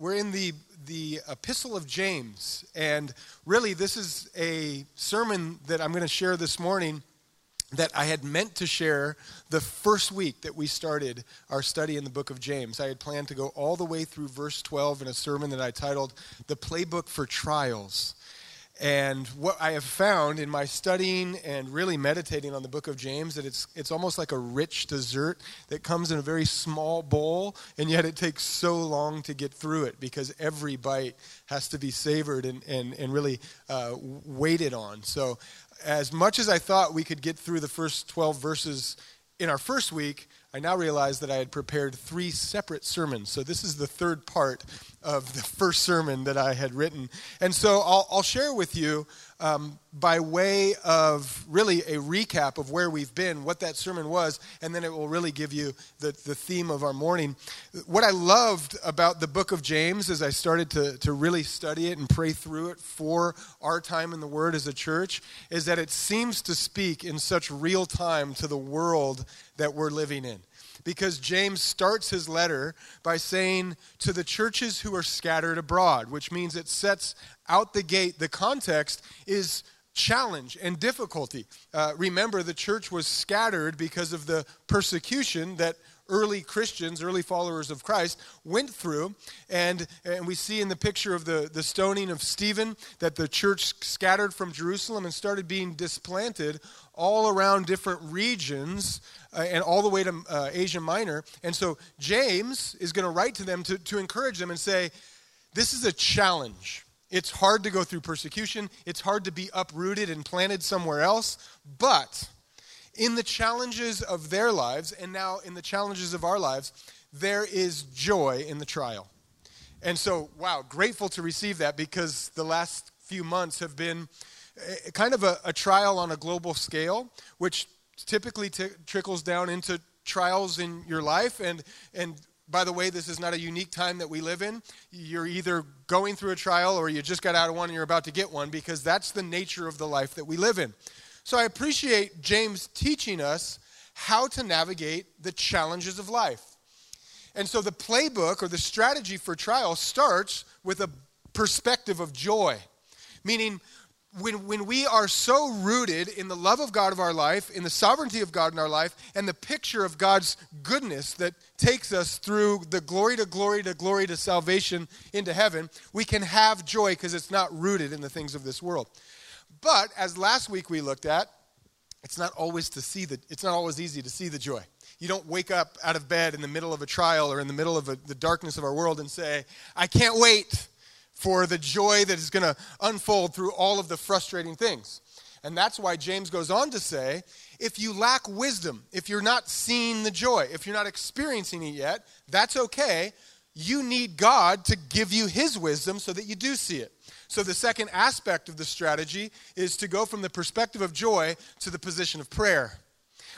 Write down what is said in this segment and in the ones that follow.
We're in the, the Epistle of James, and really, this is a sermon that I'm going to share this morning that I had meant to share the first week that we started our study in the book of James. I had planned to go all the way through verse 12 in a sermon that I titled The Playbook for Trials. And what I have found in my studying and really meditating on the book of James that it's it's almost like a rich dessert that comes in a very small bowl and yet it takes so long to get through it because every bite has to be savored and, and, and really uh, waited on. So as much as I thought we could get through the first 12 verses in our first week, I now realize that I had prepared three separate sermons. So this is the third part of the first sermon that I had written. And so I'll, I'll share with you, um, by way of really a recap of where we've been, what that sermon was, and then it will really give you the, the theme of our morning. What I loved about the book of James as I started to, to really study it and pray through it for our time in the Word as a church is that it seems to speak in such real time to the world that we're living in because James starts his letter by saying to the churches who are scattered abroad, which means it sets out the gate. The context is challenge and difficulty. Uh, remember, the church was scattered because of the persecution that early Christians, early followers of Christ, went through. And, and we see in the picture of the, the stoning of Stephen that the church scattered from Jerusalem and started being displanted all around different regions uh, and all the way to uh, Asia Minor. And so James is going to write to them to, to encourage them and say, This is a challenge. It's hard to go through persecution, it's hard to be uprooted and planted somewhere else, but in the challenges of their lives, and now in the challenges of our lives, there is joy in the trial. And so, wow, grateful to receive that because the last few months have been eh, kind of a, a trial on a global scale, which typically t- trickles down into trials in your life. And, and by the way, this is not a unique time that we live in. You're either going through a trial or you just got out of one and you're about to get one because that's the nature of the life that we live in. So I appreciate James teaching us how to navigate the challenges of life. And so the playbook or the strategy for trial starts with a perspective of joy, meaning when, when we are so rooted in the love of God of our life, in the sovereignty of God in our life, and the picture of God's goodness that takes us through the glory to glory to glory to salvation into heaven, we can have joy because it's not rooted in the things of this world. But as last week we looked at, it's not always to see the it's not always easy to see the joy. You don't wake up out of bed in the middle of a trial or in the middle of a, the darkness of our world and say, "I can't wait for the joy that is going to unfold through all of the frustrating things." And that's why James goes on to say, if you lack wisdom, if you're not seeing the joy, if you're not experiencing it yet, that's okay. You need God to give you his wisdom so that you do see it. So, the second aspect of the strategy is to go from the perspective of joy to the position of prayer.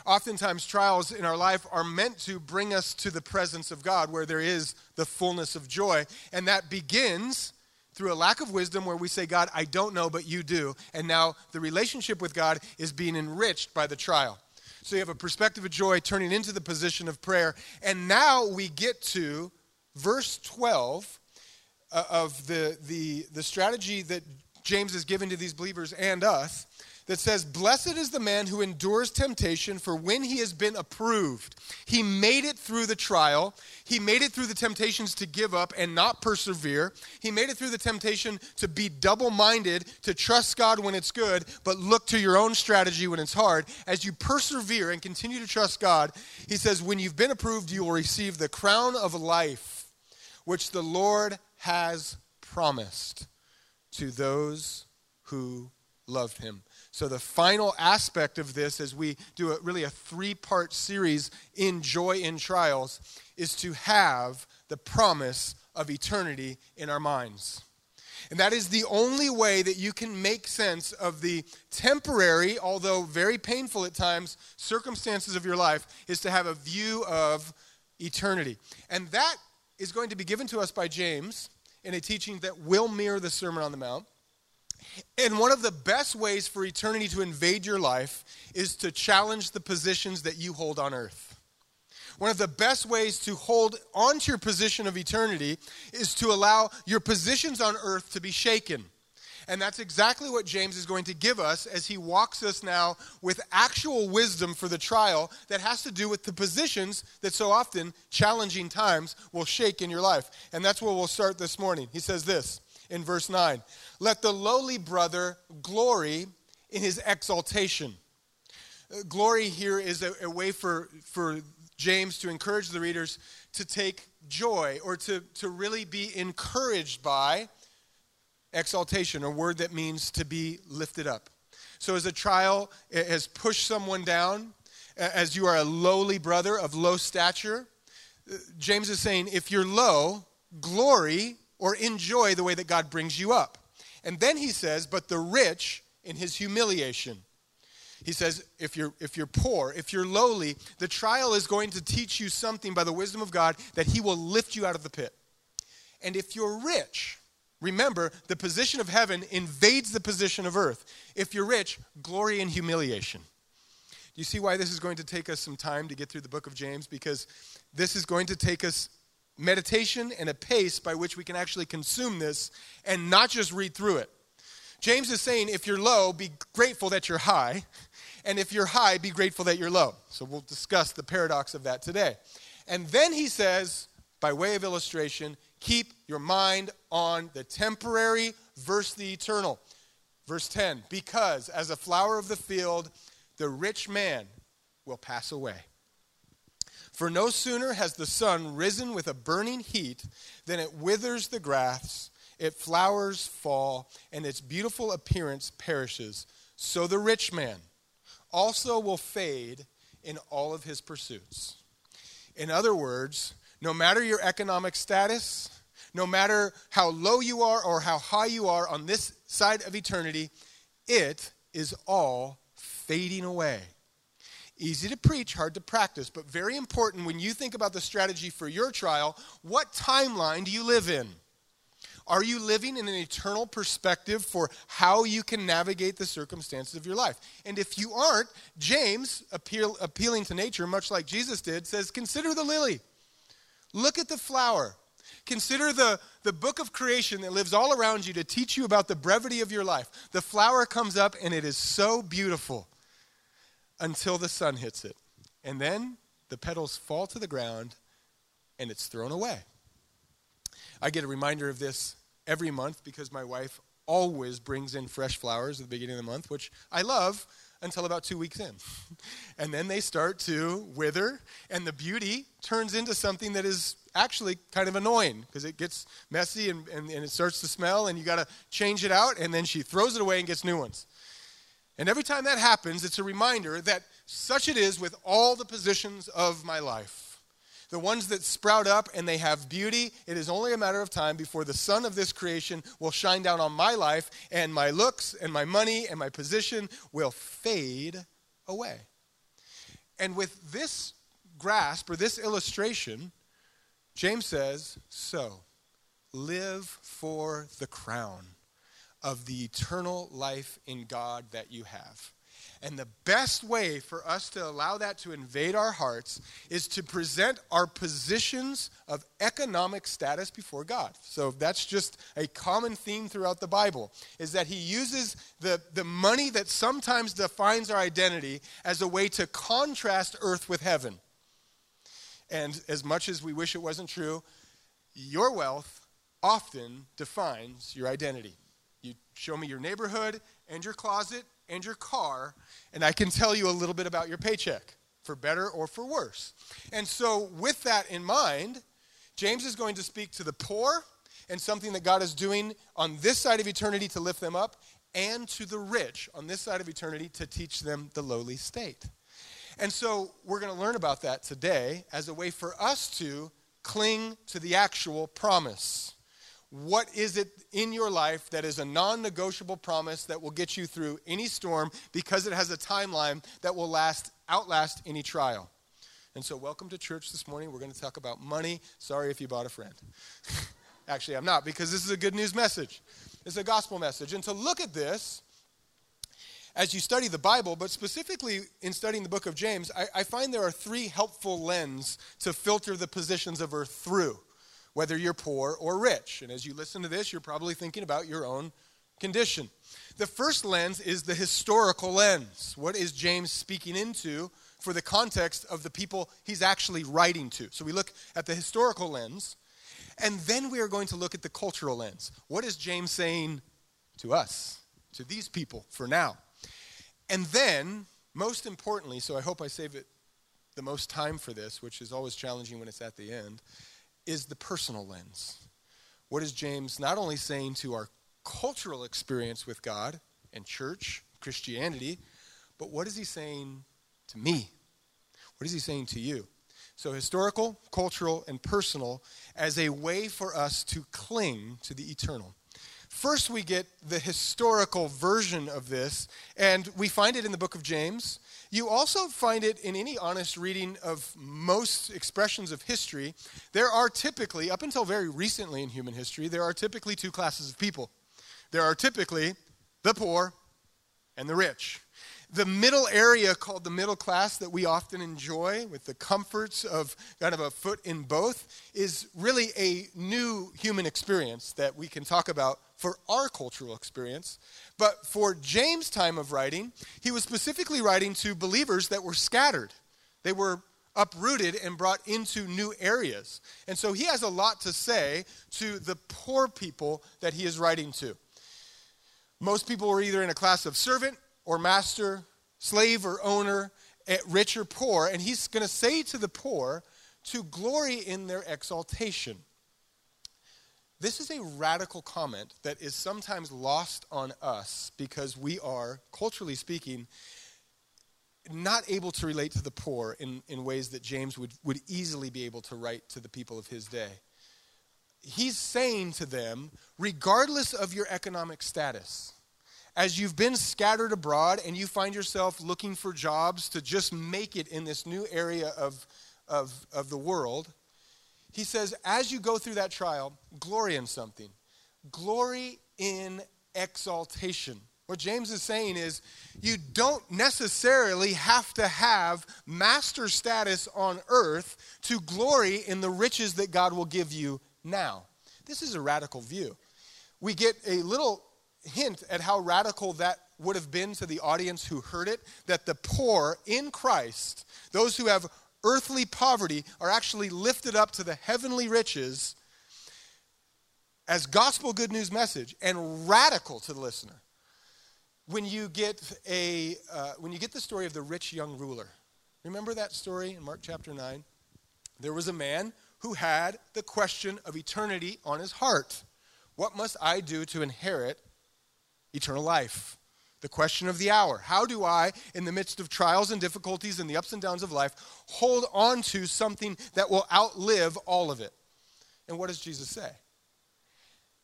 Oftentimes, trials in our life are meant to bring us to the presence of God where there is the fullness of joy. And that begins through a lack of wisdom where we say, God, I don't know, but you do. And now the relationship with God is being enriched by the trial. So you have a perspective of joy turning into the position of prayer. And now we get to verse 12 uh, of the, the, the strategy that James has given to these believers and us that says, Blessed is the man who endures temptation, for when he has been approved, he made it through the trial. He made it through the temptations to give up and not persevere. He made it through the temptation to be double minded, to trust God when it's good, but look to your own strategy when it's hard. As you persevere and continue to trust God, he says, When you've been approved, you will receive the crown of life, which the Lord has promised to those who loved him. So, the final aspect of this, as we do a, really a three part series in Joy in Trials, is to have the promise of eternity in our minds. And that is the only way that you can make sense of the temporary, although very painful at times, circumstances of your life, is to have a view of eternity. And that is going to be given to us by James in a teaching that will mirror the Sermon on the Mount. And one of the best ways for eternity to invade your life is to challenge the positions that you hold on earth. One of the best ways to hold onto your position of eternity is to allow your positions on earth to be shaken. And that's exactly what James is going to give us as he walks us now with actual wisdom for the trial that has to do with the positions that so often challenging times will shake in your life. And that's where we'll start this morning. He says this in verse 9 Let the lowly brother glory in his exaltation. Uh, glory here is a, a way for, for James to encourage the readers to take joy or to, to really be encouraged by exaltation, a word that means to be lifted up. So, as a trial has pushed someone down, as you are a lowly brother of low stature, James is saying, if you're low, glory or enjoy the way that God brings you up. And then he says, but the rich in his humiliation. He says, if you're, if you're poor, if you're lowly, the trial is going to teach you something by the wisdom of God that he will lift you out of the pit. And if you're rich, Remember, the position of heaven invades the position of earth. If you're rich, glory and humiliation. You see why this is going to take us some time to get through the book of James? Because this is going to take us meditation and a pace by which we can actually consume this and not just read through it. James is saying if you're low, be grateful that you're high. And if you're high, be grateful that you're low. So we'll discuss the paradox of that today. And then he says, by way of illustration, keep your mind on the temporary versus the eternal. Verse 10 Because as a flower of the field, the rich man will pass away. For no sooner has the sun risen with a burning heat than it withers the grass, its flowers fall, and its beautiful appearance perishes. So the rich man also will fade in all of his pursuits. In other words, no matter your economic status, no matter how low you are or how high you are on this side of eternity, it is all fading away. Easy to preach, hard to practice, but very important when you think about the strategy for your trial. What timeline do you live in? Are you living in an eternal perspective for how you can navigate the circumstances of your life? And if you aren't, James, appeal, appealing to nature, much like Jesus did, says, Consider the lily. Look at the flower. Consider the, the book of creation that lives all around you to teach you about the brevity of your life. The flower comes up and it is so beautiful until the sun hits it. And then the petals fall to the ground and it's thrown away. I get a reminder of this every month because my wife always brings in fresh flowers at the beginning of the month, which I love until about two weeks in. And then they start to wither, and the beauty turns into something that is actually kind of annoying because it gets messy and, and, and it starts to smell, and you got to change it out, and then she throws it away and gets new ones. And every time that happens, it's a reminder that such it is with all the positions of my life the ones that sprout up and they have beauty, it is only a matter of time before the sun of this creation will shine down on my life, and my looks and my money and my position will fade away. And with this grasp or this illustration, James says, So, live for the crown of the eternal life in God that you have. And the best way for us to allow that to invade our hearts is to present our positions of economic status before God. So that's just a common theme throughout the Bible, is that he uses the, the money that sometimes defines our identity as a way to contrast earth with heaven. And as much as we wish it wasn't true, your wealth often defines your identity. You show me your neighborhood and your closet and your car, and I can tell you a little bit about your paycheck, for better or for worse. And so, with that in mind, James is going to speak to the poor and something that God is doing on this side of eternity to lift them up, and to the rich on this side of eternity to teach them the lowly state. And so, we're going to learn about that today as a way for us to cling to the actual promise. What is it in your life that is a non negotiable promise that will get you through any storm because it has a timeline that will last, outlast any trial? And so, welcome to church this morning. We're going to talk about money. Sorry if you bought a friend. Actually, I'm not because this is a good news message. It's a gospel message. And to look at this, as you study the Bible, but specifically in studying the book of James, I, I find there are three helpful lenses to filter the positions of earth through, whether you're poor or rich. And as you listen to this, you're probably thinking about your own condition. The first lens is the historical lens. What is James speaking into for the context of the people he's actually writing to? So we look at the historical lens, and then we are going to look at the cultural lens. What is James saying to us, to these people for now? And then, most importantly, so I hope I save it the most time for this, which is always challenging when it's at the end, is the personal lens. What is James not only saying to our cultural experience with God and church, Christianity, but what is he saying to me? What is he saying to you? So, historical, cultural, and personal as a way for us to cling to the eternal. First, we get the historical version of this, and we find it in the book of James. You also find it in any honest reading of most expressions of history. There are typically, up until very recently in human history, there are typically two classes of people. There are typically the poor and the rich the middle area called the middle class that we often enjoy with the comforts of kind of a foot in both is really a new human experience that we can talk about for our cultural experience. But for James' time of writing, he was specifically writing to believers that were scattered. They were uprooted and brought into new areas. And so he has a lot to say to the poor people that he is writing to. Most people were either in a class of servant or master, slave or owner, eh, rich or poor. And he's going to say to the poor to glory in their exaltation. This is a radical comment that is sometimes lost on us because we are, culturally speaking, not able to relate to the poor in, in ways that James would, would easily be able to write to the people of his day. He's saying to them, regardless of your economic status, as you've been scattered abroad and you find yourself looking for jobs to just make it in this new area of, of, of the world, he says, as you go through that trial, glory in something. Glory in exaltation. What James is saying is, you don't necessarily have to have master status on earth to glory in the riches that God will give you now. This is a radical view. We get a little hint at how radical that would have been to the audience who heard it that the poor in Christ, those who have earthly poverty, are actually lifted up to the heavenly riches as gospel good news message and radical to the listener. When you get a uh, when you get the story of the rich young ruler, remember that story in Mark chapter nine. There was a man who had the question of eternity on his heart. What must I do to inherit eternal life. The question of the hour. How do I, in the midst of trials and difficulties and the ups and downs of life, hold on to something that will outlive all of it? And what does Jesus say?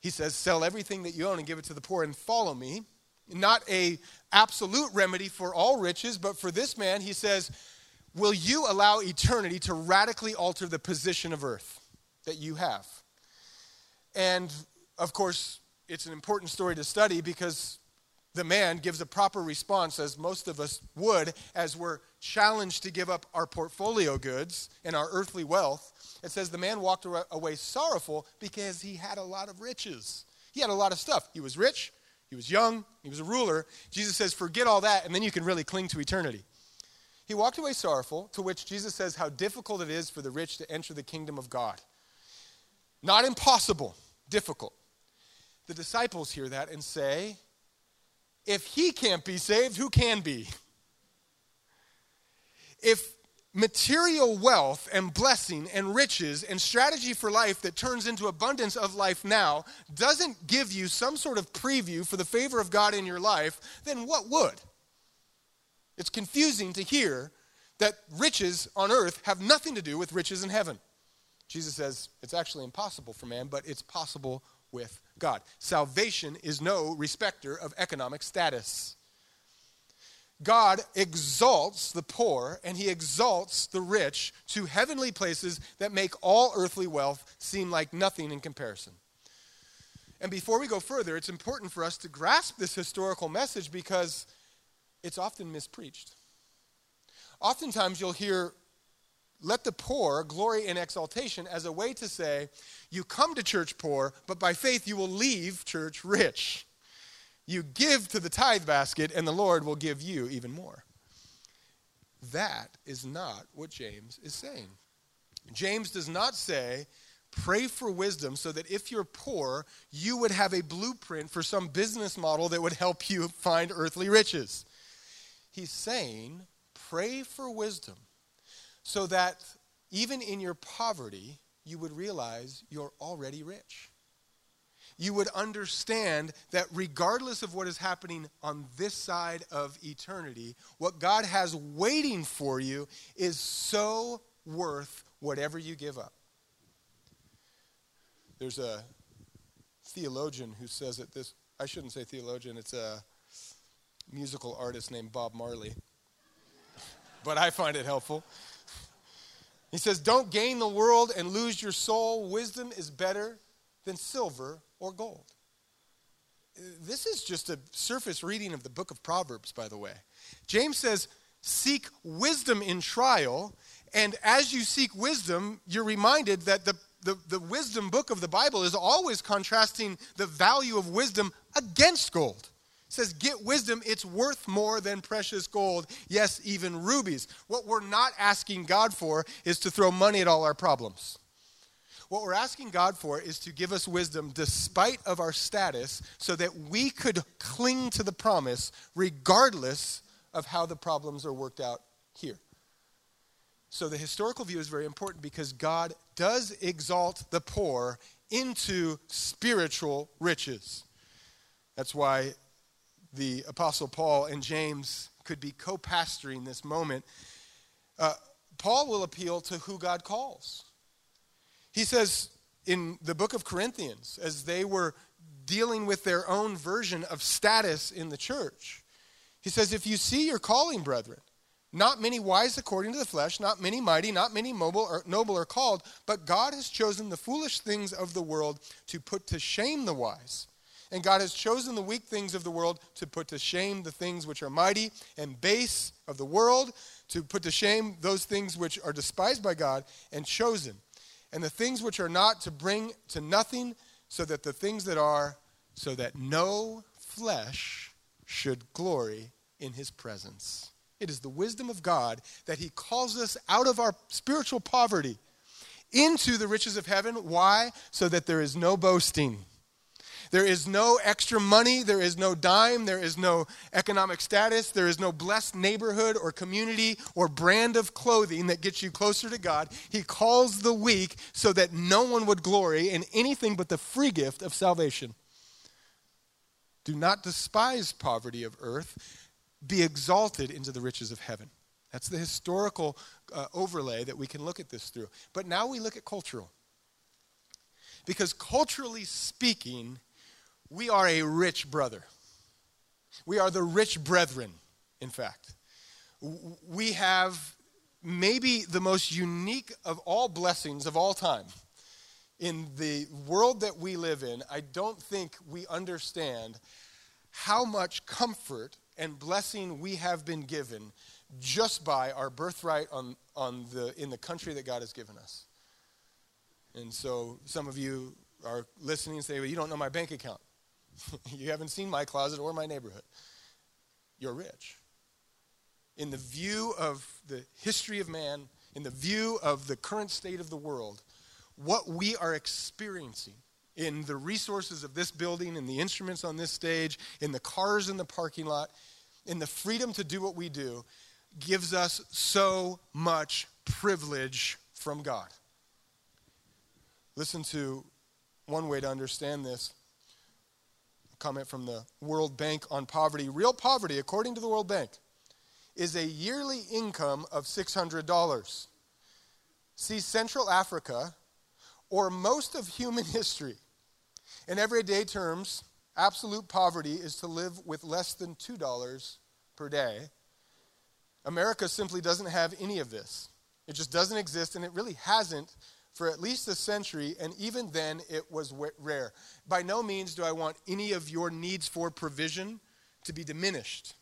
He says, Sell everything that you own and give it to the poor and follow me. Not a absolute remedy for all riches, but for this man, he says, Will you allow eternity to radically alter the position of earth that you have? And of course, it's an important story to study because the man gives a proper response, as most of us would, as we're challenged to give up our portfolio goods and our earthly wealth. It says the man walked away sorrowful because he had a lot of riches. He had a lot of stuff. He was rich, he was young, he was a ruler. Jesus says, forget all that, and then you can really cling to eternity. He walked away sorrowful, to which Jesus says how difficult it is for the rich to enter the kingdom of God. Not impossible, difficult the disciples hear that and say, if he can't be saved, who can be? If material wealth and blessing and riches and strategy for life that turns into abundance of life now doesn't give you some sort of preview for the favor of God in your life, then what would? It's confusing to hear that riches on earth have nothing to do with riches in heaven. Jesus says it's actually impossible for man, but it's possible with God. Salvation is no respecter of economic status. God exalts the poor and he exalts the rich to heavenly places that make all earthly wealth seem like nothing in comparison. And before we go further, it's important for us to grasp this historical message because it's often mispreached. Oftentimes you'll hear, let the poor glory in exaltation as a way to say, you come to church poor, but by faith you will leave church rich. You give to the tithe basket, and the Lord will give you even more. That is not what James is saying. James does not say, pray for wisdom so that if you're poor, you would have a blueprint for some business model that would help you find earthly riches. He's saying, pray for wisdom so that even in your poverty, you would realize you're already rich. You would understand that regardless of what is happening on this side of eternity, what God has waiting for you is so worth whatever you give up. There's a theologian who says it this I shouldn't say theologian, it's a musical artist named Bob Marley. but I find it helpful. He says, Don't gain the world and lose your soul. Wisdom is better than silver or gold. This is just a surface reading of the book of Proverbs, by the way. James says, Seek wisdom in trial, and as you seek wisdom, you're reminded that the, the, the wisdom book of the Bible is always contrasting the value of wisdom against gold says, Get wisdom, it's worth more than precious gold, yes, even rubies. What we're not asking God for is to throw money at all our problems. What we're asking God for is to give us wisdom despite of our status so that we could cling to the promise regardless of how the problems are worked out here. So the historical view is very important because God does exalt the poor into spiritual riches. That's why the Apostle Paul and James could be co pastoring this moment, uh, Paul will appeal to who God calls. He says in the book of Corinthians, as they were dealing with their own version of status in the church, he says, If you see your calling, brethren, not many wise according to the flesh, not many mighty, not many noble are called, but God has chosen the foolish things of the world to put to shame the wise. And God has chosen the weak things of the world to put to shame the things which are mighty and base of the world, to put to shame those things which are despised by God and chosen. And the things which are not to bring to nothing, so that the things that are, so that no flesh should glory in his presence. It is the wisdom of God that he calls us out of our spiritual poverty into the riches of heaven. Why? So that there is no boasting there is no extra money, there is no dime, there is no economic status, there is no blessed neighborhood or community or brand of clothing that gets you closer to God. He calls the weak so that no one would glory in anything but the free gift of salvation. Do not despise poverty of earth, be exalted into the riches of heaven. That's the historical uh, overlay that we can look at this through. But now we look at cultural. Because culturally speaking, we are a rich brother. We are the rich brethren, in fact. We have maybe the most unique of all blessings of all time. In the world that we live in, I don't think we understand how much comfort and blessing we have been given just by our birthright on, on the, in the country that God has given us. And so some of you are listening and say, well, you don't know my bank account. you haven't seen my closet or my neighborhood. You're rich. In the view of the history of man, in the view of the current state of the world, what we are experiencing in the resources of this building, in the instruments on this stage, in the cars in the parking lot, in the freedom to do what we do, gives us so much privilege from God. Listen to one way to understand this comment from the World Bank on poverty. Real poverty, according to the World Bank, is a yearly income of $600. See Central Africa or most of human history. In everyday terms, absolute poverty is to live with less than $2 per day. America simply doesn't have any of this. It just doesn't exist, and it really hasn't for at least a century, and even then it was rare. By no means do I want any of your needs for provision to be diminished.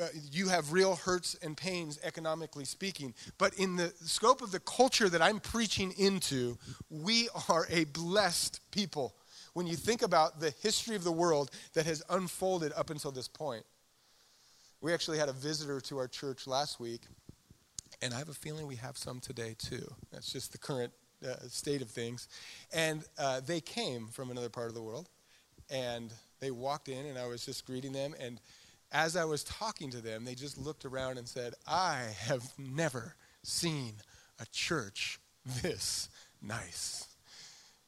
uh, you have real hurts and pains, economically speaking. But in the scope of the culture that I'm preaching into, we are a blessed people. When you think about the history of the world that has unfolded up until this point, we actually had a visitor to our church last week, and I have a feeling we have some today too. That's just the current uh, state of things. And uh, they came from another part of the world, and they walked in, and I was just greeting them, and as I was talking to them, they just looked around and said, I have never seen a church this nice.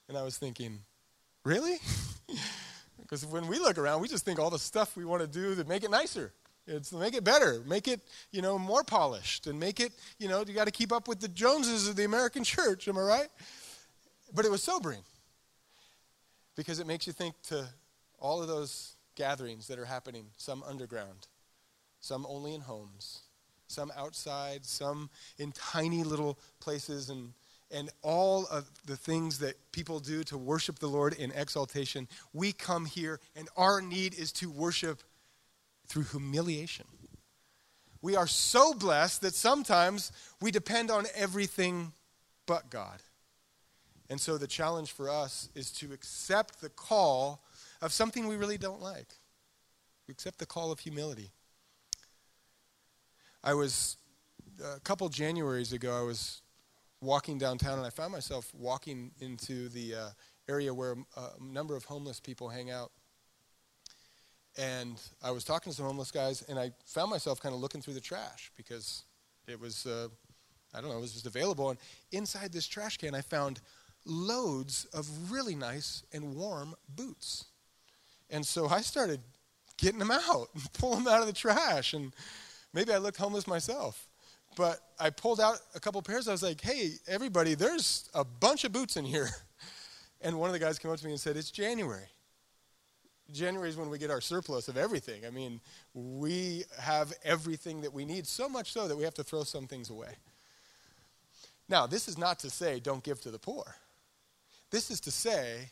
And I was thinking, really? because when we look around, we just think all the stuff we want to do to make it nicer. It's make it better, make it, you know, more polished, and make it, you know, you got to keep up with the Joneses of the American church. Am I right? But it was sobering because it makes you think to all of those gatherings that are happening, some underground, some only in homes, some outside, some in tiny little places, and, and all of the things that people do to worship the Lord in exaltation. We come here, and our need is to worship through humiliation. We are so blessed that sometimes we depend on everything but God. And so the challenge for us is to accept the call of something we really don't like. We accept the call of humility. I was, a couple Januaries ago, I was walking downtown and I found myself walking into the uh, area where a number of homeless people hang out. And I was talking to some homeless guys and I found myself kind of looking through the trash because it was, uh, I don't know, it was just available. And inside this trash can, I found loads of really nice and warm boots. And so I started getting them out and pulling them out of the trash. And maybe I looked homeless myself. But I pulled out a couple pairs. I was like, hey, everybody, there's a bunch of boots in here. And one of the guys came up to me and said, it's January. January is when we get our surplus of everything. I mean, we have everything that we need, so much so that we have to throw some things away. Now, this is not to say don't give to the poor. This is to say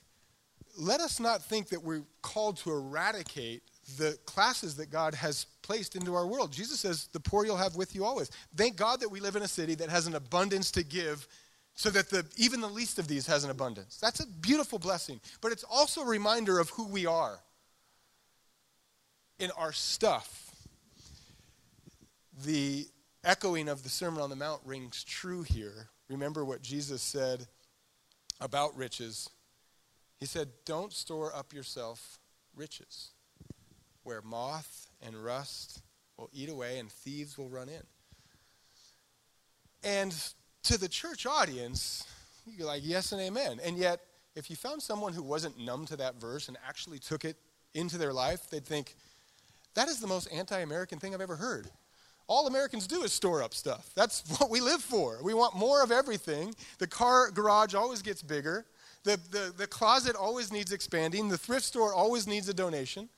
let us not think that we're called to eradicate the classes that God has placed into our world. Jesus says, The poor you'll have with you always. Thank God that we live in a city that has an abundance to give so that the, even the least of these has an abundance. That's a beautiful blessing. But it's also a reminder of who we are in our stuff. The echoing of the Sermon on the Mount rings true here. Remember what Jesus said about riches he said, Don't store up yourself riches where moth and rust will eat away and thieves will run in. And to the church audience, you're like, yes and amen. And yet, if you found someone who wasn't numb to that verse and actually took it into their life, they'd think, that is the most anti American thing I've ever heard. All Americans do is store up stuff. That's what we live for. We want more of everything. The car garage always gets bigger. The, the, the closet always needs expanding. The thrift store always needs a donation.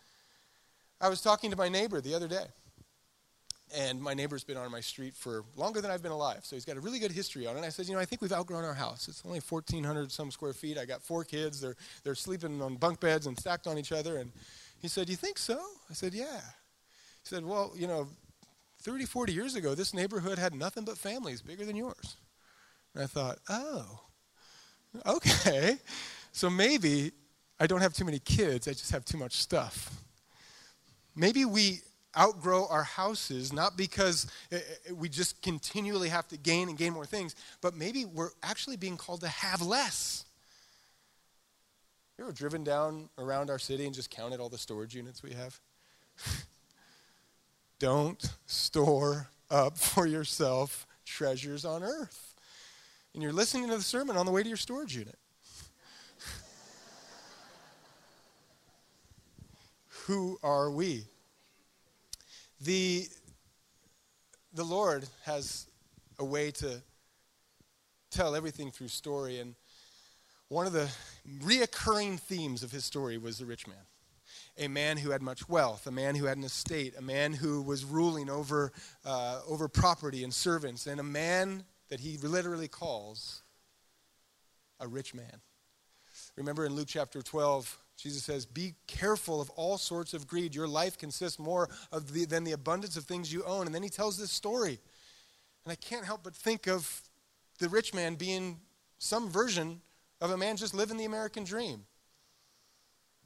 I was talking to my neighbor the other day. And my neighbor's been on my street for longer than I've been alive. So he's got a really good history on it. And I said, You know, I think we've outgrown our house. It's only 1,400 some square feet. I got four kids. They're, they're sleeping on bunk beds and stacked on each other. And he said, You think so? I said, Yeah. He said, Well, you know, 30, 40 years ago, this neighborhood had nothing but families bigger than yours. And I thought, Oh, Okay. So maybe I don't have too many kids, I just have too much stuff. Maybe we outgrow our houses not because eh, eh, we just continually have to gain and gain more things, but maybe we're actually being called to have less. You ever driven down around our city and just counted all the storage units we have? Don't store up for yourself treasures on earth and you're listening to the sermon on the way to your storage unit. Who are we? The, the Lord has a way to tell everything through story, and one of the reoccurring themes of his story was the rich man. A man who had much wealth, a man who had an estate, a man who was ruling over, uh, over property and servants, and a man that he literally calls a rich man. Remember in Luke chapter 12, Jesus says, Be careful of all sorts of greed. Your life consists more of the, than the abundance of things you own. And then he tells this story. And I can't help but think of the rich man being some version of a man just living the American dream.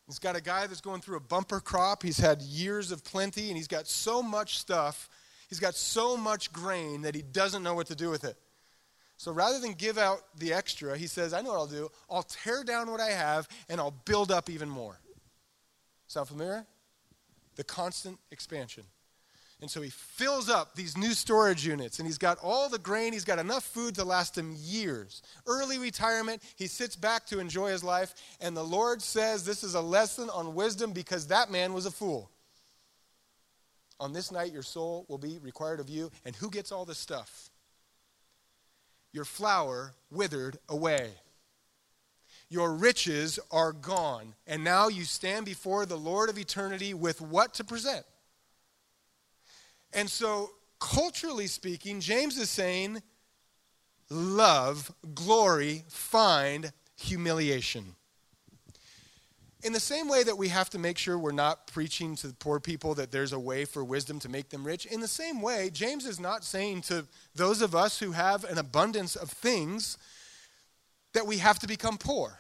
He's got a guy that's going through a bumper crop. He's had years of plenty, and he's got so much stuff. He's got so much grain that he doesn't know what to do with it. So rather than give out the extra, he says, I know what I'll do. I'll tear down what I have, and I'll build up even more. Sound familiar? The constant expansion. And so he fills up these new storage units and he's got all the grain, he's got enough food to last him years. Early retirement, he sits back to enjoy his life, and the Lord says this is a lesson on wisdom because that man was a fool. On this night, your soul will be required of you. And who gets all this stuff? Your flower withered away. Your riches are gone. And now you stand before the Lord of eternity with what to present? And so, culturally speaking, James is saying, love, glory, find humiliation. In the same way that we have to make sure we're not preaching to the poor people that there's a way for wisdom to make them rich, in the same way, James is not saying to those of us who have an abundance of things that we have to become poor.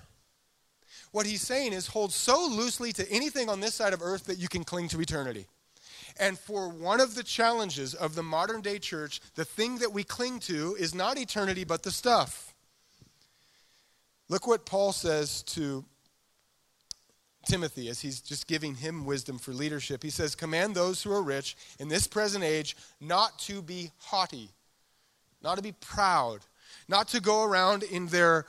What he's saying is hold so loosely to anything on this side of earth that you can cling to eternity. And for one of the challenges of the modern day church, the thing that we cling to is not eternity, but the stuff. Look what Paul says to Timothy as he's just giving him wisdom for leadership. He says, Command those who are rich in this present age not to be haughty, not to be proud, not to go around in their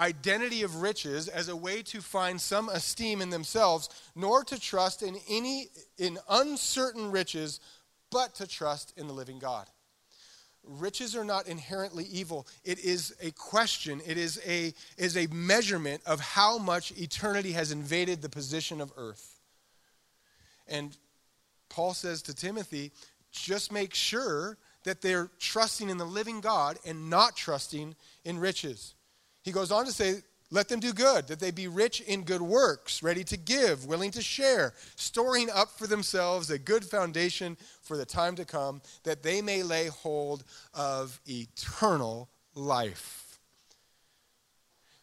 identity of riches as a way to find some esteem in themselves, nor to trust in any in uncertain riches, but to trust in the living God. Riches are not inherently evil. It is a question, it is a, is a measurement of how much eternity has invaded the position of earth. And Paul says to Timothy, just make sure that they're trusting in the living God and not trusting in riches. He goes on to say, let them do good, that they be rich in good works, ready to give, willing to share, storing up for themselves a good foundation for the time to come, that they may lay hold of eternal life.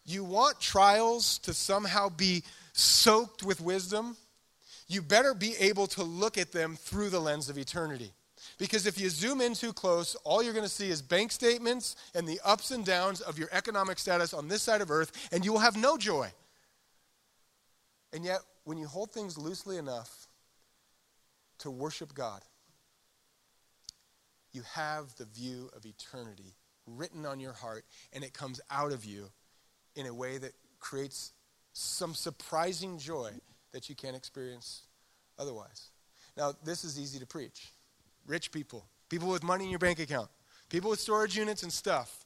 You want trials to somehow be soaked with wisdom? You better be able to look at them through the lens of eternity. Because if you zoom in too close, all you're going to see is bank statements and the ups and downs of your economic status on this side of earth, and you will have no joy. And yet, when you hold things loosely enough to worship God, you have the view of eternity written on your heart, and it comes out of you in a way that creates some surprising joy that you can't experience otherwise. Now, this is easy to preach rich people, people with money in your bank account, people with storage units and stuff.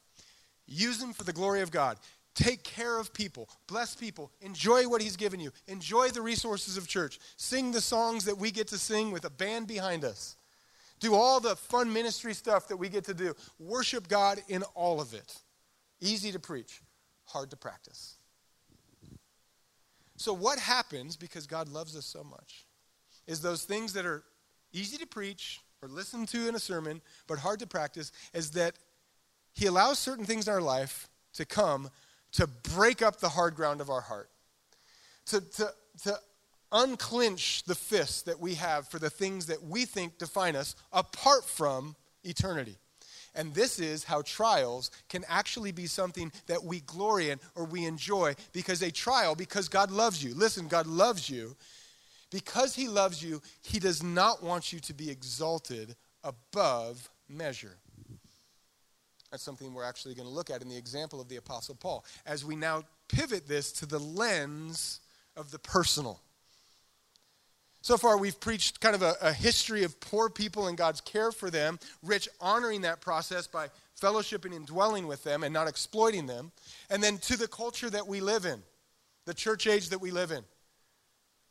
Use them for the glory of God. Take care of people, bless people, enjoy what He's given you, enjoy the resources of church, sing the songs that we get to sing with a band behind us, do all the fun ministry stuff that we get to do. Worship God in all of it. Easy to preach, hard to practice. So, what happens because God loves us so much is those things that are easy to preach, or listen to in a sermon, but hard to practice, is that He allows certain things in our life to come to break up the hard ground of our heart, to, to, to unclench the fists that we have for the things that we think define us apart from eternity. And this is how trials can actually be something that we glory in or we enjoy because a trial, because God loves you. Listen, God loves you because he loves you, he does not want you to be exalted above measure. That's something we're actually going to look at in the example of the Apostle Paul as we now pivot this to the lens of the personal. So far, we've preached kind of a, a, history of poor people and God's care for them, Rich honoring that process by fellowshipping and dwelling with them and not exploiting them, and then to the culture that we live in, the church age that we live in.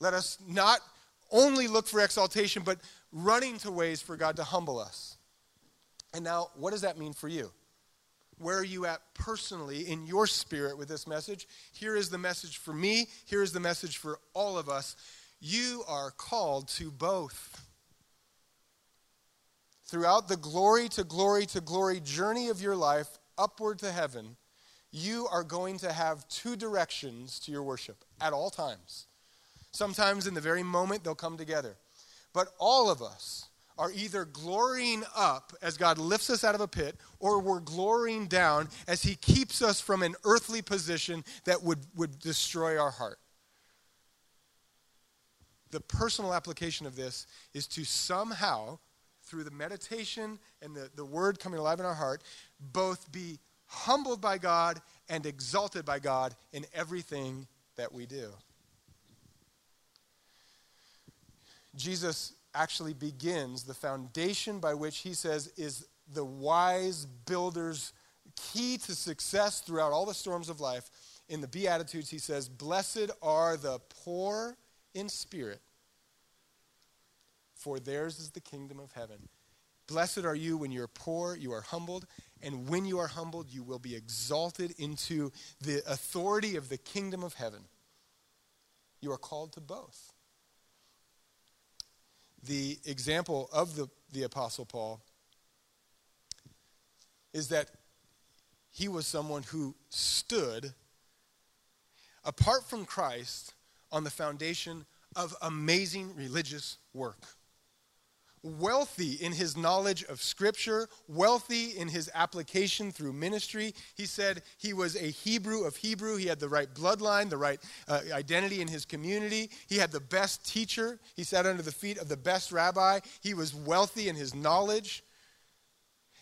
Let us not only look for exaltation, but running to ways for God to humble us. And now, what does that mean for you? where are you at personally in your spirit with this message? Here is the message for me. Here is the message for all of us. You are called to both. Throughout the glory to glory to glory journey of your life, upward to heaven, you are going to have two directions to your worship at all times. Sometimes in the very moment they'll come together. But all of us are either glorying up as God lifts us out of a pit, or we're glorying down as He keeps us from an earthly position that would, would destroy our heart. The personal application of this is to somehow, through the meditation and the, the word coming alive in our heart, both be humbled by God and exalted by God in everything that we do. Jesus actually begins the foundation by which he says is the wise builder's key to success throughout all the storms of life. In the Beatitudes, he says, Blessed are the poor in spirit, for theirs is the kingdom of heaven. Blessed are you when you're poor, you are humbled, and when you are humbled, you will be exalted into the authority of the kingdom of heaven. You are called to both the example of the, the Apostle Paul is that he was someone who stood apart from Christ on the foundation of amazing religious work wealthy in his knowledge of Scripture, wealthy in his application through ministry. He said he was a Hebrew of Hebrew. He had the right bloodline, the right uh, identity in his community. He had the best teacher. He sat under the feet of the best rabbi. He was wealthy in his knowledge.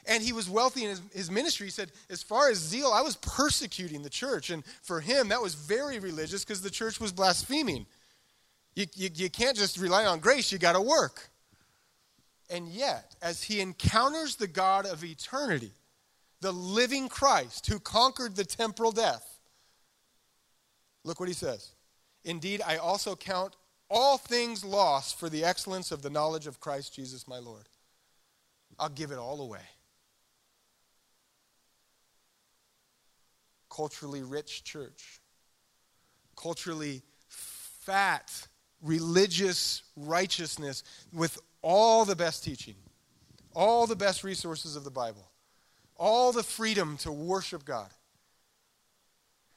And he was wealthy in his, his ministry. He said, as far as zeal, I was persecuting the church. And for him, that was very religious because the church was blaspheming. You, you, you can't just rely on grace, you got to work. And yet, as he encounters the God of eternity, the living Christ who conquered the temporal death, look what he says. Indeed, I also count all things lost for the excellence of the knowledge of Christ Jesus my Lord. I'll give it all away. Culturally rich church, culturally fat religious righteousness with all the best teaching, all the best resources of the Bible, all the freedom to worship God,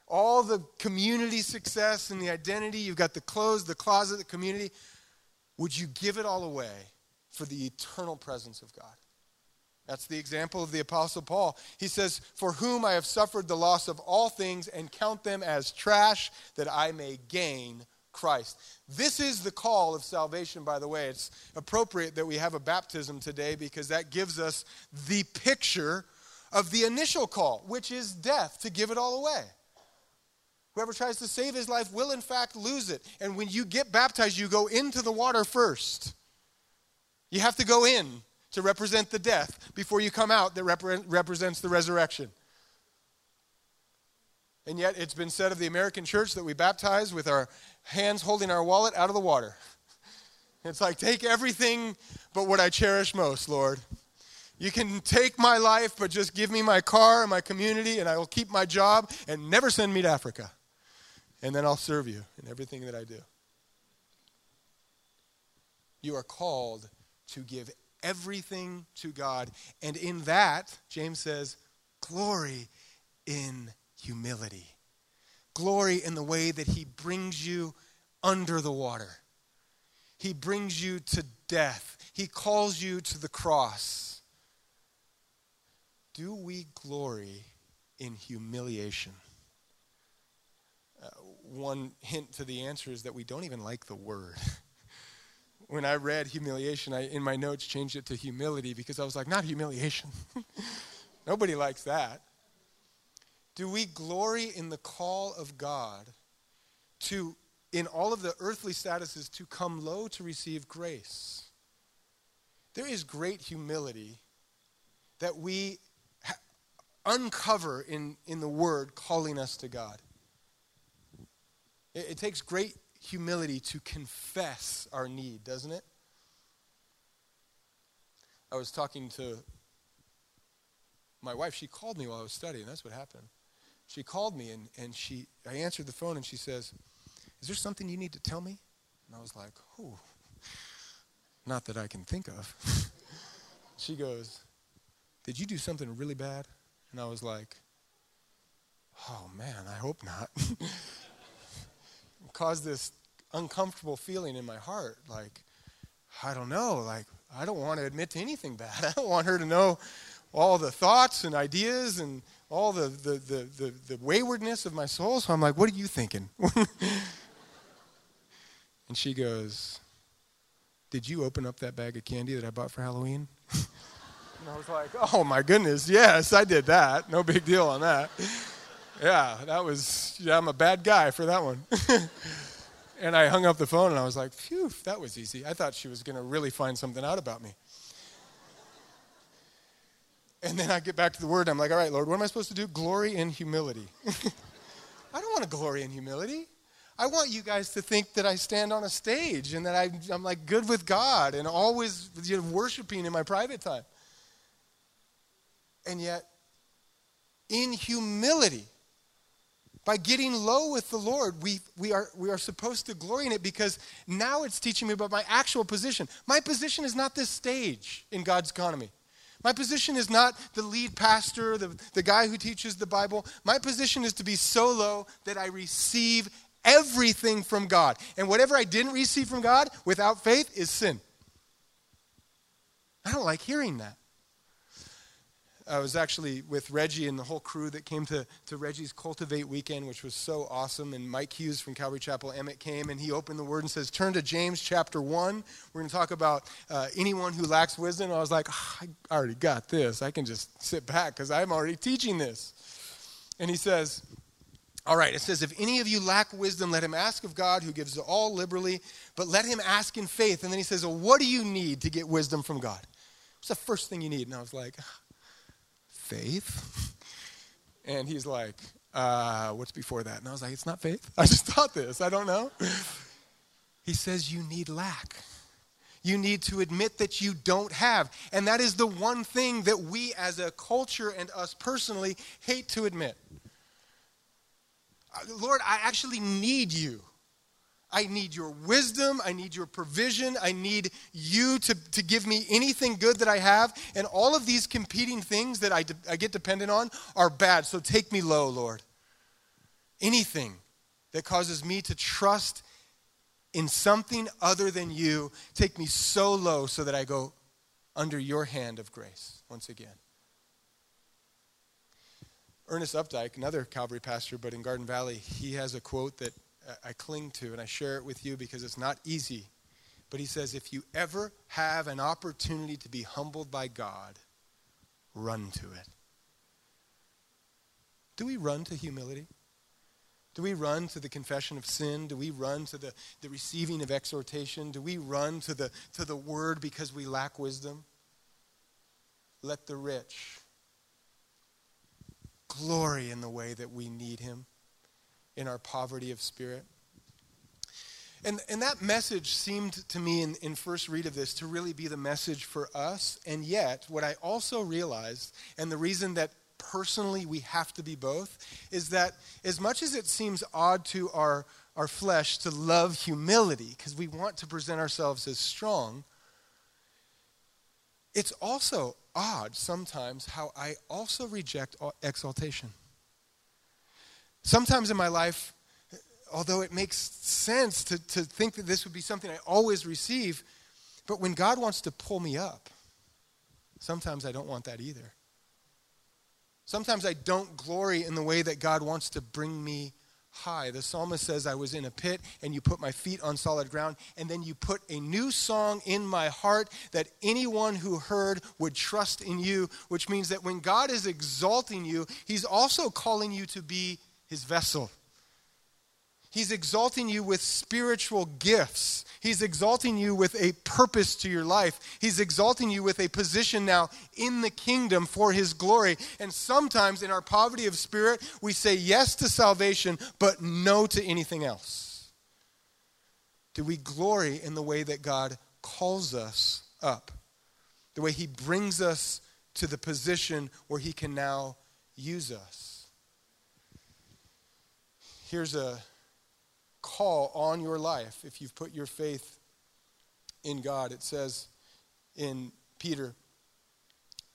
all the community success and the identity. You've got the clothes, the closet, the community. Would you give it all away for the eternal presence of God? That's the example of the Apostle Paul. He says, For whom I have suffered the loss of all things and count them as trash that I may gain Christ. This is the call of salvation, by the way. It's appropriate that we have a baptism today because that gives us the picture of the initial call, which is death, to give it all away. Whoever tries to save his life will, in fact, lose it. And when you get baptized, you go into the water first. You have to go in to represent the death before you come out that represents the resurrection. And yet, it's been said of the American church that we baptize with our hands holding our wallet out of the water. It's like, take everything but what I cherish most, Lord. You can take my life, but just give me my car and my community, and I will keep my job and never send me to Africa. And then I'll serve you in everything that I do. You are called to give everything to God. And in that, James says, glory in humility. Glory in the way that he brings you under the water. He brings you to death. He calls you to the cross. Do we glory in humiliation? Uh, one hint to the answer is that we don't even like the word. when I read humiliation, I, in my notes, changed it to humility because I was like, not humiliation. Nobody likes that. Do we glory in the call of God to, in all of the earthly statuses, to come low to receive grace? There is great humility that we ha- uncover in, in the Word calling us to God. It, it takes great humility to confess our need, doesn't it? I was talking to my wife, she called me while I was studying. That's what happened. She called me and, and she I answered the phone and she says, Is there something you need to tell me? And I was like, Oh, not that I can think of. she goes, Did you do something really bad? And I was like, Oh man, I hope not. caused this uncomfortable feeling in my heart. Like, I don't know. Like, I don't want to admit to anything bad. I don't want her to know all the thoughts and ideas and all the, the, the, the, the waywardness of my soul. So I'm like, what are you thinking? and she goes, Did you open up that bag of candy that I bought for Halloween? and I was like, Oh my goodness, yes, I did that. No big deal on that. Yeah, that was, yeah, I'm a bad guy for that one. and I hung up the phone and I was like, phew, that was easy. I thought she was going to really find something out about me. And then I get back to the word. I'm like, all right, Lord, what am I supposed to do? Glory in humility. I don't want to glory in humility. I want you guys to think that I stand on a stage and that I, am like good with God and always you know, worshiping in my private time. And yet, in humility, by getting low with the Lord, we, we, are, we are supposed to glory in it because now it's teaching me about my actual position. My position is not this stage in God's economy. My position is not the lead pastor, the, the guy who teaches the Bible. My position is to be so low that I receive everything from God. And whatever I didn't receive from God without faith is sin. I don't like hearing that. I was actually with Reggie and the whole crew that came to, to Reggie's Cultivate weekend, which was so awesome. And Mike Hughes from Calvary Chapel Emmett came and he opened the word and says, Turn to James chapter 1. We're going to talk about uh, anyone who lacks wisdom. And I was like, oh, I already got this. I can just sit back because I'm already teaching this. And he says, all right, it says, if any of you lack wisdom, let him ask of God who gives all liberally, but let him ask in faith. And then he says, well, what do you need to get wisdom from God? What's the first thing you need? And I was like, faith? And he's like, uh, what's before that? And I was like, it's not faith. I just thought this. I don't know. He says, you need lack. You need to admit that you don't have. And that is the one thing that we as a culture and us personally hate to admit. Uh, Lord, I actually need you. I need your wisdom. I need your provision. I need you to, to give me anything good that I have. And all of these competing things that I, de- I get dependent on are bad. So take me low, Lord. Anything that causes me to trust in something other than you, take me so low so that I go under your hand of grace once again. Ernest Updike, another Calvary pastor, but in Garden Valley, he has a quote that I cling to and I share it with you because it's not easy. But he says, if you ever have an opportunity to be humbled by God, run to it. Do we run to humility? Do we run to the confession of sin? Do we run to the, the receiving of exhortation? Do we run to the, to the word because we lack wisdom? Let the rich glory in the way that we need him in our poverty of spirit. And, and that message seemed to me in, in first read of this to really be the message for us. And yet, what I also realized, and the reason that personally we have to be both, is that as much as it seems odd to our, our flesh to love humility, because we want to present ourselves as strong, it's also odd sometimes how I also reject exaltation. Sometimes in my life, although it makes sense to, to think that this would be something I always receive, but when God wants to pull me up, sometimes I don't want that either. Sometimes I don't glory in the way that God wants to bring me high. The psalmist says, I was in a pit and you put my feet on solid ground, and then you put a new song in my heart that anyone who heard would trust in you, which means that when God is exalting you, he's also calling you to be his vessel. He's exalting you with spiritual gifts. He's exalting you with a purpose to your life. He's exalting you with a position now in the kingdom for His glory. And sometimes in our poverty of spirit, we say yes to salvation, but no to anything else. Do we glory in the way that God calls us up? The way He brings us to the position where He can now use us. Here's a call on your life if you've put your faith in God. It says in Peter,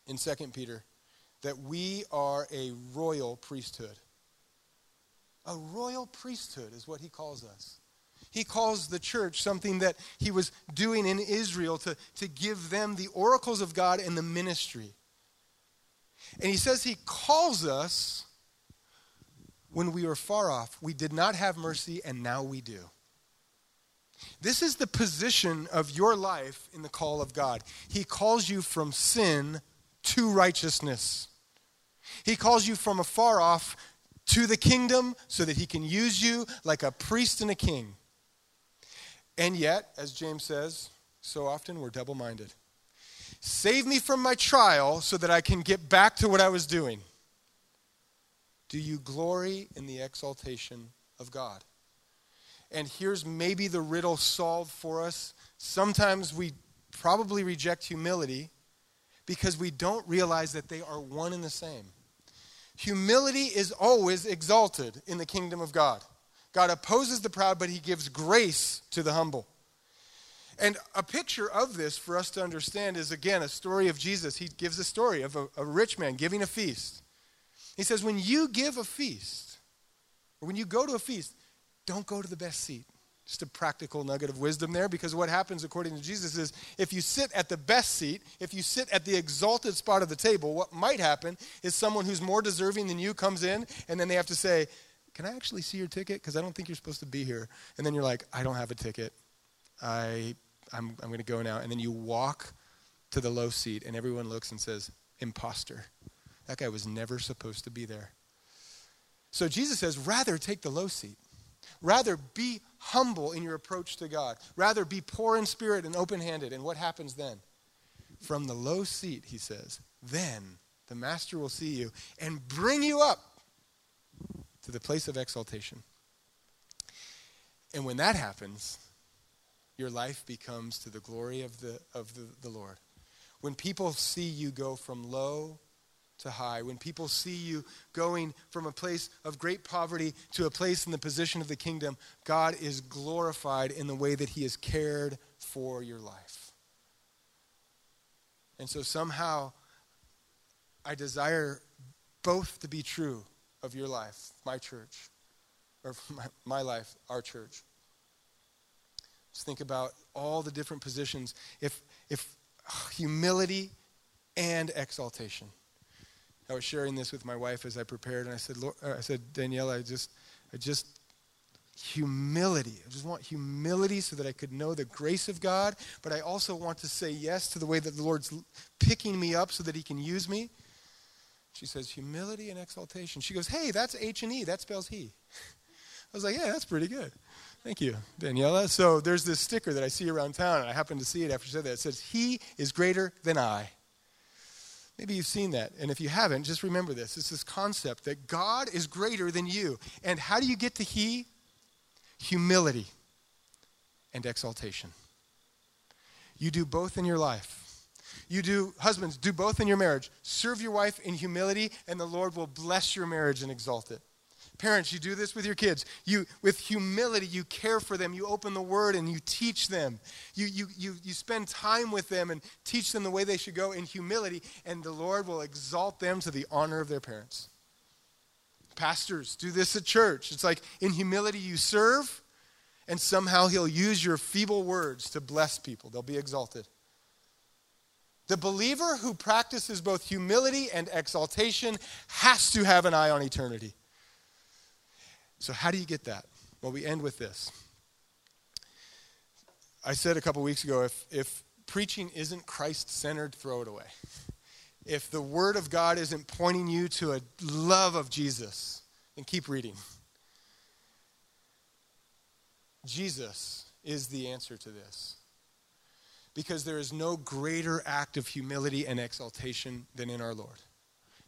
in 2 Peter, that we are a royal priesthood. A royal priesthood is what he calls us. He calls the church something that he was doing in Israel to, to give them the oracles of God and the ministry. And he says he calls us when we were far off. We did not have mercy, and now we do. This is the position of your life in the call of God. He calls you from sin to righteousness. He calls you from afar off to the kingdom so that he can use you like a priest and a king. And yet, as James says, so often we're double minded. Save me from my trial so that I can get back to what I was doing. Do you glory in the exaltation of God? And here's maybe the riddle solved for us. Sometimes we probably reject humility because we don't realize that they are one and the same. Humility is always exalted in the kingdom of God. God opposes the proud, but he gives grace to the humble. And a picture of this for us to understand is again a story of Jesus. He gives a story of a, a rich man giving a feast. He says, When you give a feast, or when you go to a feast, don't go to the best seat. Just a practical nugget of wisdom there because what happens, according to Jesus, is if you sit at the best seat, if you sit at the exalted spot of the table, what might happen is someone who's more deserving than you comes in and then they have to say, Can I actually see your ticket? Because I don't think you're supposed to be here. And then you're like, I don't have a ticket. I, I'm, I'm going to go now. And then you walk to the low seat and everyone looks and says, Imposter. That guy was never supposed to be there. So Jesus says, rather take the low seat. Rather be humble in your approach to God. Rather be poor in spirit and open handed. And what happens then? From the low seat, he says, then the master will see you and bring you up to the place of exaltation. And when that happens, your life becomes to the glory of the, of the, the Lord. When people see you go from low to high, when people see you going from a place of great poverty to a place in the position of the kingdom, God is glorified in the way that He has cared for your life. And so somehow, I desire both to be true of your life, my church, or my, my life, our church. Just think about all the different positions. If, if humility and exaltation I was sharing this with my wife as I prepared, and I said, Lord, uh, I said, Danielle, I just, I just, humility. I just want humility so that I could know the grace of God, but I also want to say yes to the way that the Lord's picking me up so that He can use me. She says, humility and exaltation. She goes, hey, that's H and E. That spells He. I was like, yeah, that's pretty good. Thank you, Daniela. So there's this sticker that I see around town, and I happened to see it after she said that. It says, He is greater than I. Maybe you've seen that. And if you haven't, just remember this. It's this concept that God is greater than you. And how do you get to He? Humility and exaltation. You do both in your life. You do, husbands, do both in your marriage. Serve your wife in humility, and the Lord will bless your marriage and exalt it. Parents, you do this with your kids. You, with humility, you care for them. You open the word and you teach them. You, you, you, you spend time with them and teach them the way they should go in humility, and the Lord will exalt them to the honor of their parents. Pastors, do this at church. It's like in humility, you serve, and somehow He'll use your feeble words to bless people. They'll be exalted. The believer who practices both humility and exaltation has to have an eye on eternity. So, how do you get that? Well, we end with this. I said a couple weeks ago if, if preaching isn't Christ centered, throw it away. If the Word of God isn't pointing you to a love of Jesus, then keep reading. Jesus is the answer to this. Because there is no greater act of humility and exaltation than in our Lord.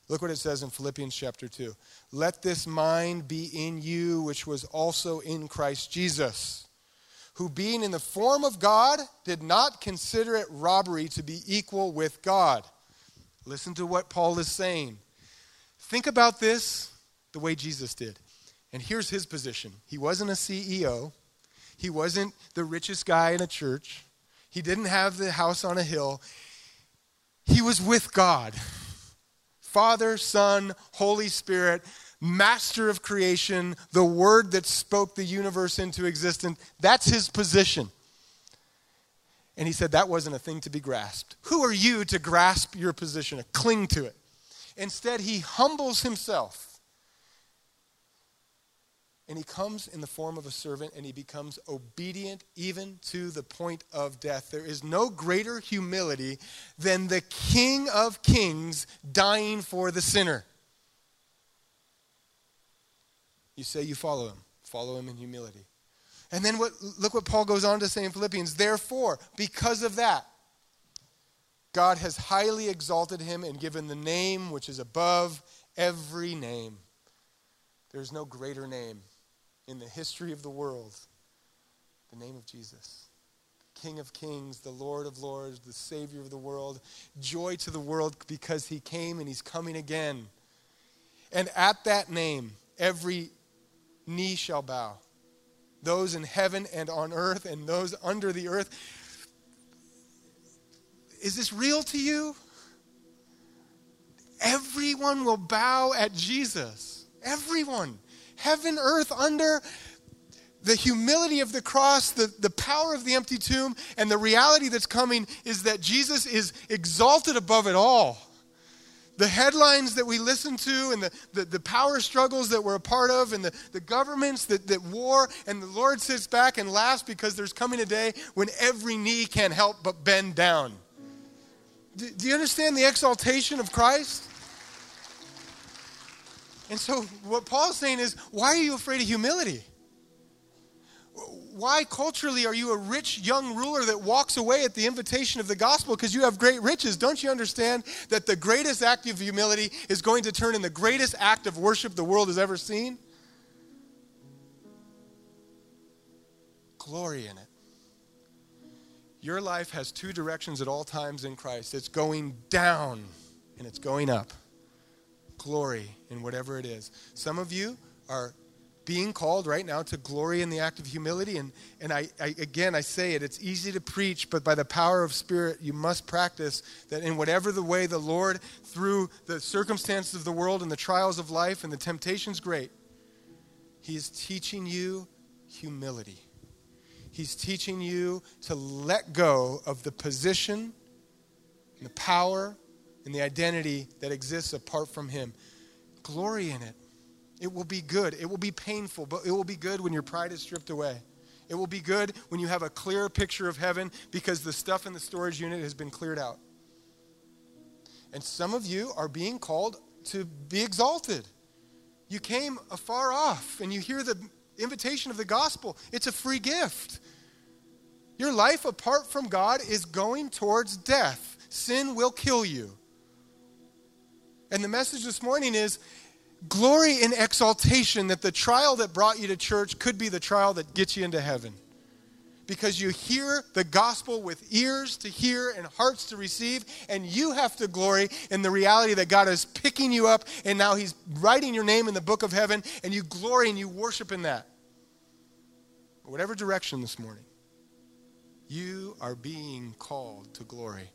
Look what it says in Philippians chapter 2. Let this mind be in you, which was also in Christ Jesus, who being in the form of God did not consider it robbery to be equal with God. Listen to what Paul is saying. Think about this the way Jesus did. And here's his position he wasn't a CEO, he wasn't the richest guy in a church, he didn't have the house on a hill. He was with God Father, Son, Holy Spirit, master of creation, the word that spoke the universe into existence. That's his position. And he said that wasn't a thing to be grasped. Who are you to grasp your position, to cling to it? Instead, he humbles himself. And he comes in the form of a servant and he becomes obedient even to the point of death. There is no greater humility than the King of Kings dying for the sinner. You say you follow him, follow him in humility. And then what, look what Paul goes on to say in Philippians. Therefore, because of that, God has highly exalted him and given the name which is above every name. There's no greater name in the history of the world the name of Jesus. King of kings, the Lord of lords, the Savior of the world. Joy to the world because he came and he's coming again. And at that name, every knee shall bow those in heaven and on earth and those under the earth. Is this real to you? Everyone will bow at Jesus. Everyone. Heaven, earth, under. The humility of the cross, the, the power of the empty tomb, and the reality that's coming is that Jesus is exalted above it all the headlines that we listen to and the, the, the, power struggles that we're a part of and the, the governments that, that war, and the Lord sits back and laughs because there's coming a day when every knee can't help but bend down. Do, do you understand the exaltation of Christ? And so, what Paul's saying is, why are you afraid of humility? why culturally are you a rich young ruler that walks away at the invitation of the gospel because you have great riches? Don't you understand that the greatest act of humility is going to turn in the greatest act of worship the world has ever seen? Glory in it. Your life has two directions at all times in Christ it's going down and it's going up. Glory in whatever it is. Some of you are being called right now to glory in the act of humility. And, and I, I, again, I say it, it's easy to preach, but by the power of Spirit, you must practice that in whatever the way the Lord, through the circumstances of the world and the trials of life and the temptations, great, He is teaching you humility. He's teaching you to let go of the position and the power and the identity that exists apart from Him. Glory in it. It will be good. It will be painful, but it will be good when your pride is stripped away. It will be good when you have a clear picture of heaven because the stuff in the storage unit has been cleared out. And some of you are being called to be exalted. You came afar off and you hear the invitation of the gospel. It's a free gift. Your life apart from God is going towards death. Sin will kill you. And the message this morning is glory in exaltation that the trial that brought you to church could be the trial that gets you into heaven. Because you hear the gospel with ears to hear and hearts to receive, and you have to glory in the reality that God is picking you up, and now He's writing your name in the book of heaven, and you glory and you worship in that. Whatever direction this morning, you are being called to glory.